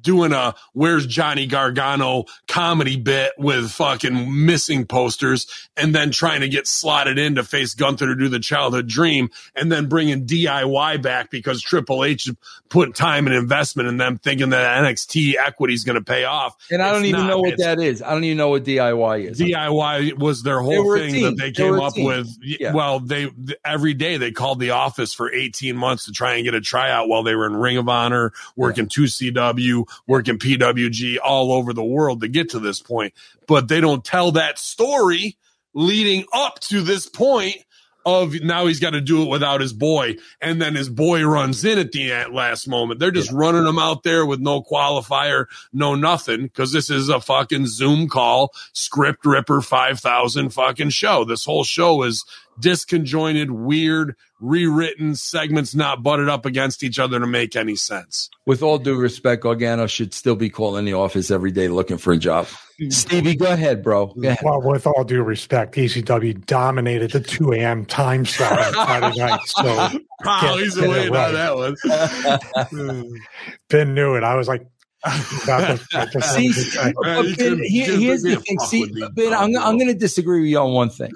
doing a where's Johnny Gargano comedy bit with fucking missing posters and then trying to get slotted in to face Gunther to do the childhood dream and then bringing DIY back because Triple H put time and investment in them thinking that NXT equity is going to pay off. And I don't it's even not. know what it's, that is. I don't even know what DIY is. DIY was their whole thing that they came up with. Yeah. Well, they every day they called the office for 18 months to try and get a tryout while they were in Ring of Honor, working yeah. 2CW, working PWG all over the world to get to this point, but they don't tell that story leading up to this point of now he's got to do it without his boy. And then his boy runs in at the last moment. They're just yeah. running him out there with no qualifier, no nothing. Cause this is a fucking Zoom call, script ripper 5000 fucking show. This whole show is disconjointed, weird, rewritten segments not butted up against each other to make any sense. With all due respect, Gargano should still be calling the office every day looking for a job. Stevie, go ahead, bro. Go ahead. Well, with all due respect, ECW dominated the 2 a.m. time slot on Friday night. So Oh, he's get it waiting right. on that one. Ben knew it. I was like, about to- about to- See, Yeah, but you Ben, couldn't- here- couldn't here's the thing. See, Ben, I'm, I'm going to disagree with you on one thing.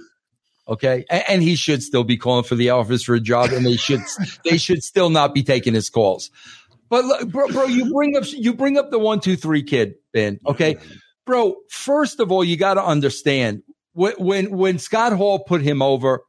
Okay, and, and he should still be calling for the office for a job, and they should they should still not be taking his calls. But look, bro, bro, you bring up you bring up the one two three kid, Ben. Okay, bro. First of all, you got to understand when when when Scott Hall put him over,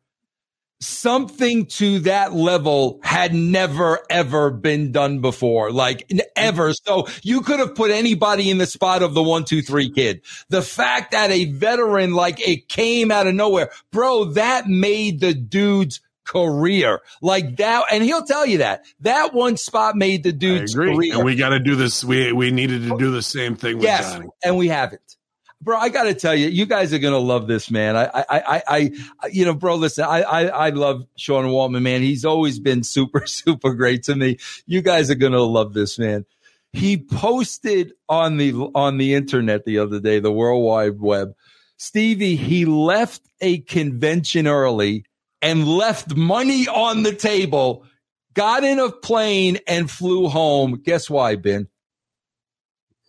something to that level had never ever been done before. Like ever. So you could have put anybody in the spot of the one two three kid. The fact that a veteran like it came out of nowhere bro that made the dude's career. Like that and he'll tell you that. That one spot made the dude's career And we got to do this. We we needed to do the same thing with yes Johnny. and we haven't bro i gotta tell you you guys are gonna love this man. I i i, I you know bro listen I, I i love sean waltman man. He's always been super super great to me. You guys are gonna love this man. He posted on the on the internet the other day the world wide web. Stevie he left a convention early and left money on the table got in a plane and flew home. Guess why ben?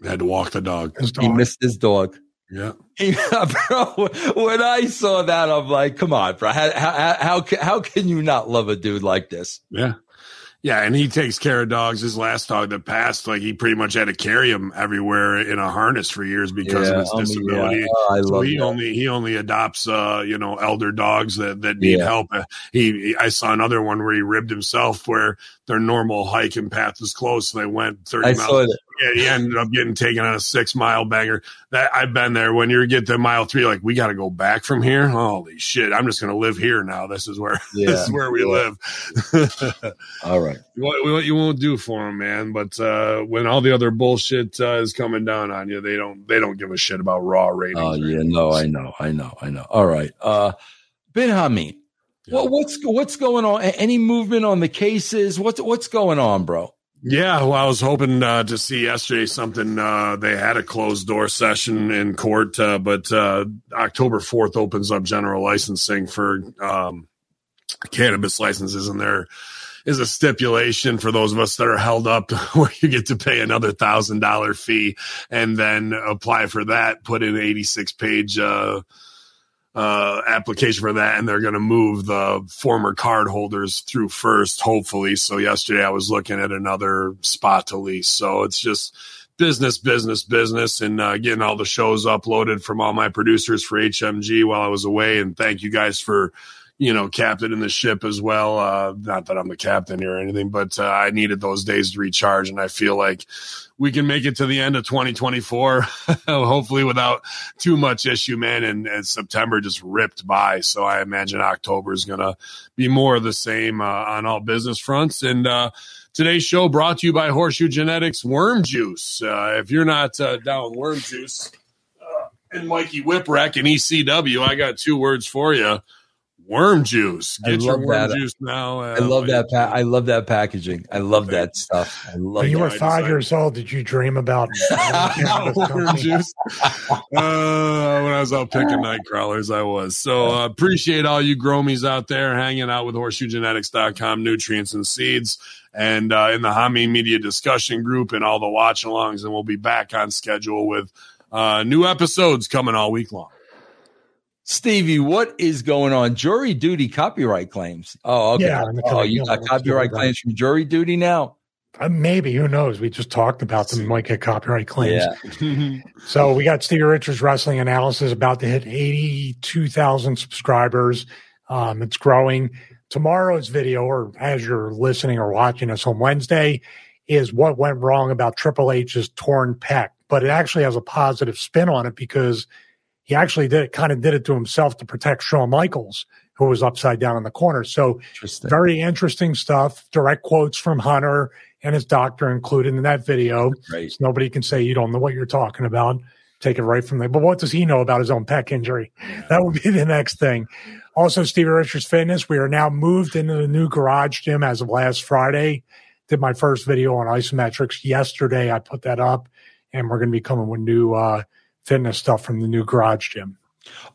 Had to walk the dog. His he missed his dog Yeah. Yeah, bro. When I saw that, I'm like, come on, bro. How, how, how, how can you not love a dude like this? Yeah. Yeah, and he takes care of dogs. His last dog that passed, like he pretty much had to carry him everywhere in a harness for years because Yeah, of his I mean, disability. yeah. Oh, I so love he that. only he only adopts uh you know elder dogs that that need Yeah. help. Uh, he- I saw another one where he ribbed himself where their normal hiking path was closed, so they went thirty I miles. Yeah, he ended up getting taken on a six mile banger. That I've been there. When you get to mile three, like we got to go back from here. Holy shit! I'm just gonna live here now. This is where Yeah. this is where we Yeah. live. All right. what, what you won't do for them, man. But uh, when all the other bullshit uh, is coming down on you, they don't they don't give a shit about raw ratings. Oh or yeah, no, I know, I know, I know. All right, uh, Ben Hameen, Yeah. what, what's what's going on? Any movement on the cases? What's what's going on, bro? Yeah, well, I was hoping uh, to see yesterday something. Uh, they had a closed door session in court, uh, but uh, October 4th opens up general licensing for um, cannabis licenses, and there is a stipulation for those of us that are held up where you get to pay another thousand dollar fee and then apply for that, put in 86 page uh, application for that, and they're going to move the former card holders through first, hopefully. So yesterday I was looking at another spot to lease. So it's just business, business, business, and uh, getting all the shows uploaded from all my producers for HMG while I was away. And thank you guys for you know, captain in the ship as well. Uh, not that I'm the captain here or anything, but uh, I needed those days to recharge, and I feel like we can make it to the end of 2024, hopefully without too much issue, man. And, and September just ripped by, so I imagine October is gonna be more of the same uh, on all business fronts. And uh, today's show brought to you by Horseshoe Genetics Worm Juice. Uh, if you're not uh, down with worm juice. uh, And Mikey Whipwreck and ECW, I got two words for you worm juice. I Get your love worm that. juice now. Uh, I love that. Pa- I love that packaging. I love that stuff. I love When you were five decided- years old, did you dream about worm juice. Uh, when I was out picking night crawlers, I was. So uh, appreciate all you gromies out there hanging out with horseshoegenetics.com, nutrients and seeds, and uh, in the Hami Media discussion group and all the watch alongs. And we'll be back on schedule with uh, new episodes coming all week long. Stevie, what is going on? Jury duty copyright claims. Oh, okay. Yeah, oh, you got copyright claims from jury duty now? Uh, maybe who knows? We just talked about them. Might get copyright claims. Yeah. So we got Stevie Richards Wrestling Analysis about to hit 82,000 subscribers. Um, it's growing. Tomorrow's video, or as you're listening or watching us on Wednesday, is what went wrong about Triple H's torn pec. But it actually has a positive spin on it because he actually did it, kind of did it to himself to protect Shawn Michaels, who was upside down in the corner. So Interesting. very interesting stuff. Direct quotes from Hunter and his doctor included in that video. Great. So nobody can say you don't know what you're talking about. take it right from there. But what does he know about his own pec injury? That would be the next thing. Also, Stevie Richards Fitness. We are now moved into the new garage gym as of last Friday. Did my first video on isometrics yesterday. I put that up, and we're going to be coming with new uh, fitness stuff from the new garage gym.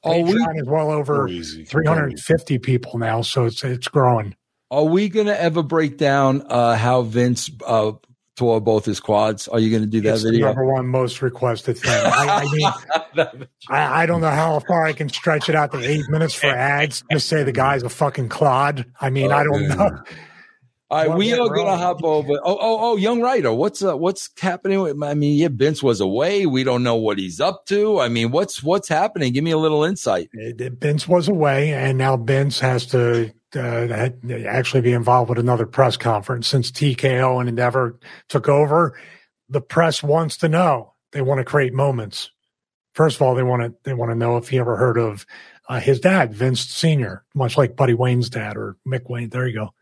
Oh, we is well over 350 people now, so it's it's growing. Are we going to ever break down uh, how Vince uh, tore both his quads? Are you going to do that it's video? number one most requested thing. I, I mean, I, I, don't know how far I can stretch it out to eight minutes for ads. Just say the guy's a fucking clod. I mean, oh, I don't man. know. All right, we are gonna hop over. Oh, oh, oh, young writer, what's uh, what's happening? With, I mean, yeah, Vince was away. We don't know what he's up to. I mean, what's what's happening? Give me a little insight. Vince was away, and now Vince has to uh, actually be involved with another press conference since TKO and Endeavor took over. The press wants to know. They want to create moments. First of all, they want to they want to know if he ever heard of uh, his dad, Vince Senior, much like Buddy Wayne's dad or Nick Wayne. There you go.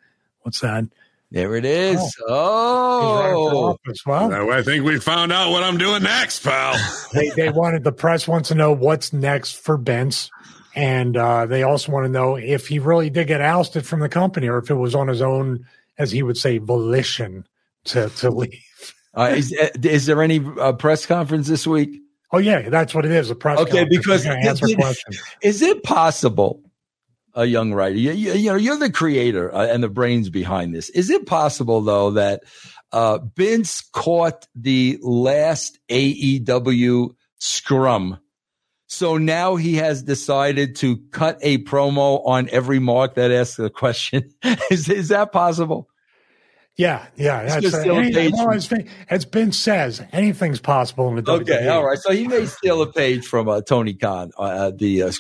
What's that? There it is. Oh, oh. well, I think we found out what I'm doing next, pal. they they wanted the press wants to know what's next for Vince, and uh, they also want to know if he really did get ousted from the company or if it was on his own, as he would say, volition to to leave. Uh, is, is there any uh, press conference this week? Oh yeah, that's what it is. A press. Okay, because answer is it possible a young writer. You, you, you know, you're the creator uh, and the brains behind this. Is it possible though that uh, Vince caught the last AEW scrum? So now he has decided to cut a promo on every mark that asks a question. is, is that possible? Yeah, yeah. That's, uh, any, well, as, Ben says, anything's possible in the WWE. Okay, all right. So he may steal a page from uh, Tony Khan. Uh, the uh,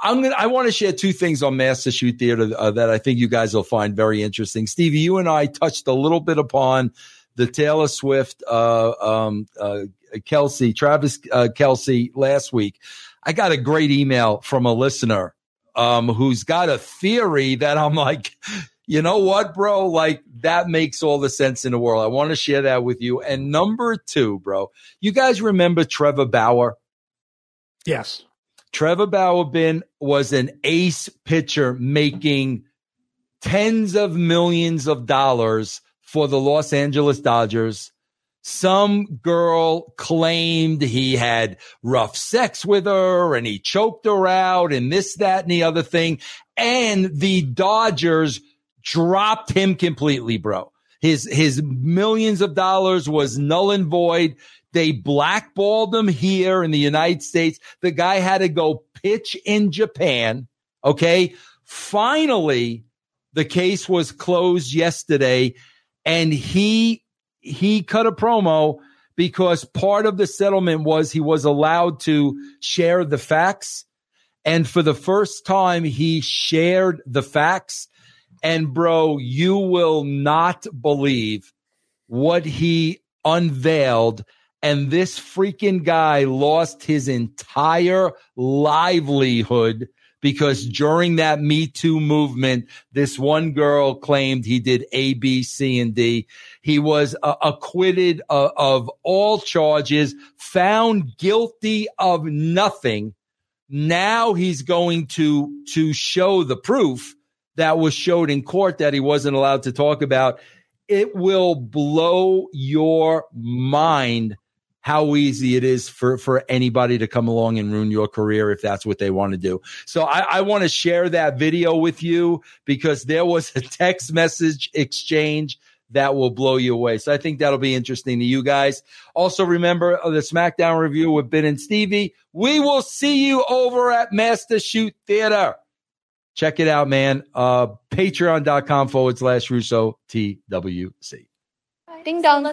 I'm gonna. I want to share two things on Master Shoot Theater uh, that I think you guys will find very interesting. Stevie, you and I touched a little bit upon the Taylor Swift, uh, um, uh, Kelce, Travis Kelce last week. I got a great email from a listener um, who's got a theory that I'm like you know what, bro? Like that makes all the sense in the world. I want to share that with you. And number two, bro, you guys remember Trevor Bauer? Yes. Trevor Bauer Ben was an ace pitcher making tens of millions of dollars for the Los Angeles Dodgers. Some girl claimed he had rough sex with her and he choked her out and this, that, and the other thing. And the Dodgers dropped him completely, bro. His, his millions of dollars was null and void. They blackballed him here in the United States. The guy had to go pitch in Japan. Okay. Finally, the case was closed yesterday and he, he cut a promo because part of the settlement was he was allowed to share the facts. And for the first time, he shared the facts and bro, you will not believe what he unveiled. And this freaking guy lost his entire livelihood because during that Me Too movement, this one girl claimed he did A, B, C, and D. He was uh, acquitted of, of all charges, found guilty of nothing. Now he's going to, to show the proof that was showed in court that he wasn't allowed to talk about. It will blow your mind how easy it is for, for anybody to come along and ruin your career if that's what they want to do. So I, I want to share that video with you because there was a text message exchange that will blow you away. So I think that'll be interesting to you guys. Also remember uh, the SmackDown review with Ben and Stevie. We will see you over at Master Shoot Theater. Check it out, man. Uh, Patreon.com forward slash Russo TWC. Ding dong.